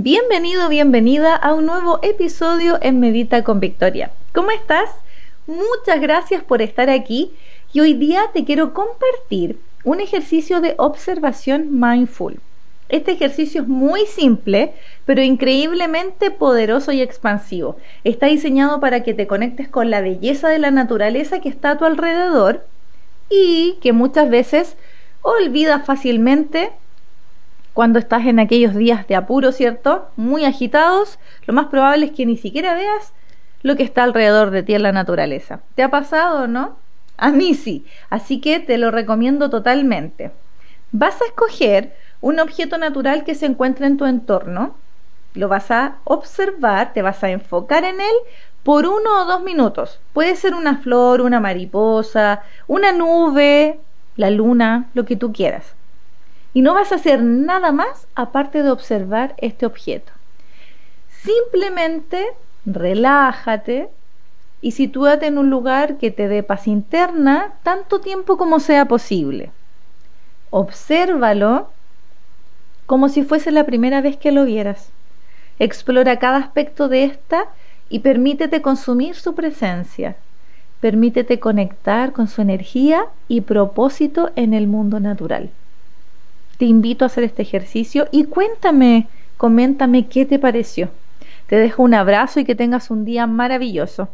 Bienvenido, bienvenida a un nuevo episodio en Medita con Victoria. ¿Cómo estás? Muchas gracias por estar aquí y hoy día te quiero compartir un ejercicio de observación mindful. Este ejercicio es muy simple, pero increíblemente poderoso y expansivo. Está diseñado para que te conectes con la belleza de la naturaleza que está a tu alrededor y que muchas veces olvidas fácilmente cuando estás en aquellos días de apuro, ¿cierto? Muy agitados, lo más probable es que ni siquiera veas lo que está alrededor de ti en la naturaleza. ¿Te ha pasado, no? A mí sí, así que te lo recomiendo totalmente. Vas a escoger un objeto natural que se encuentre en tu entorno, lo vas a observar, te vas a enfocar en él por uno o dos minutos. Puede ser una flor, una mariposa, una nube, la luna, lo que tú quieras y no vas a hacer nada más aparte de observar este objeto. Simplemente relájate y sitúate en un lugar que te dé paz interna tanto tiempo como sea posible. Obsérvalo como si fuese la primera vez que lo vieras. Explora cada aspecto de esta y permítete consumir su presencia. Permítete conectar con su energía y propósito en el mundo natural te invito a hacer este ejercicio y cuéntame, coméntame qué te pareció. Te dejo un abrazo y que tengas un día maravilloso.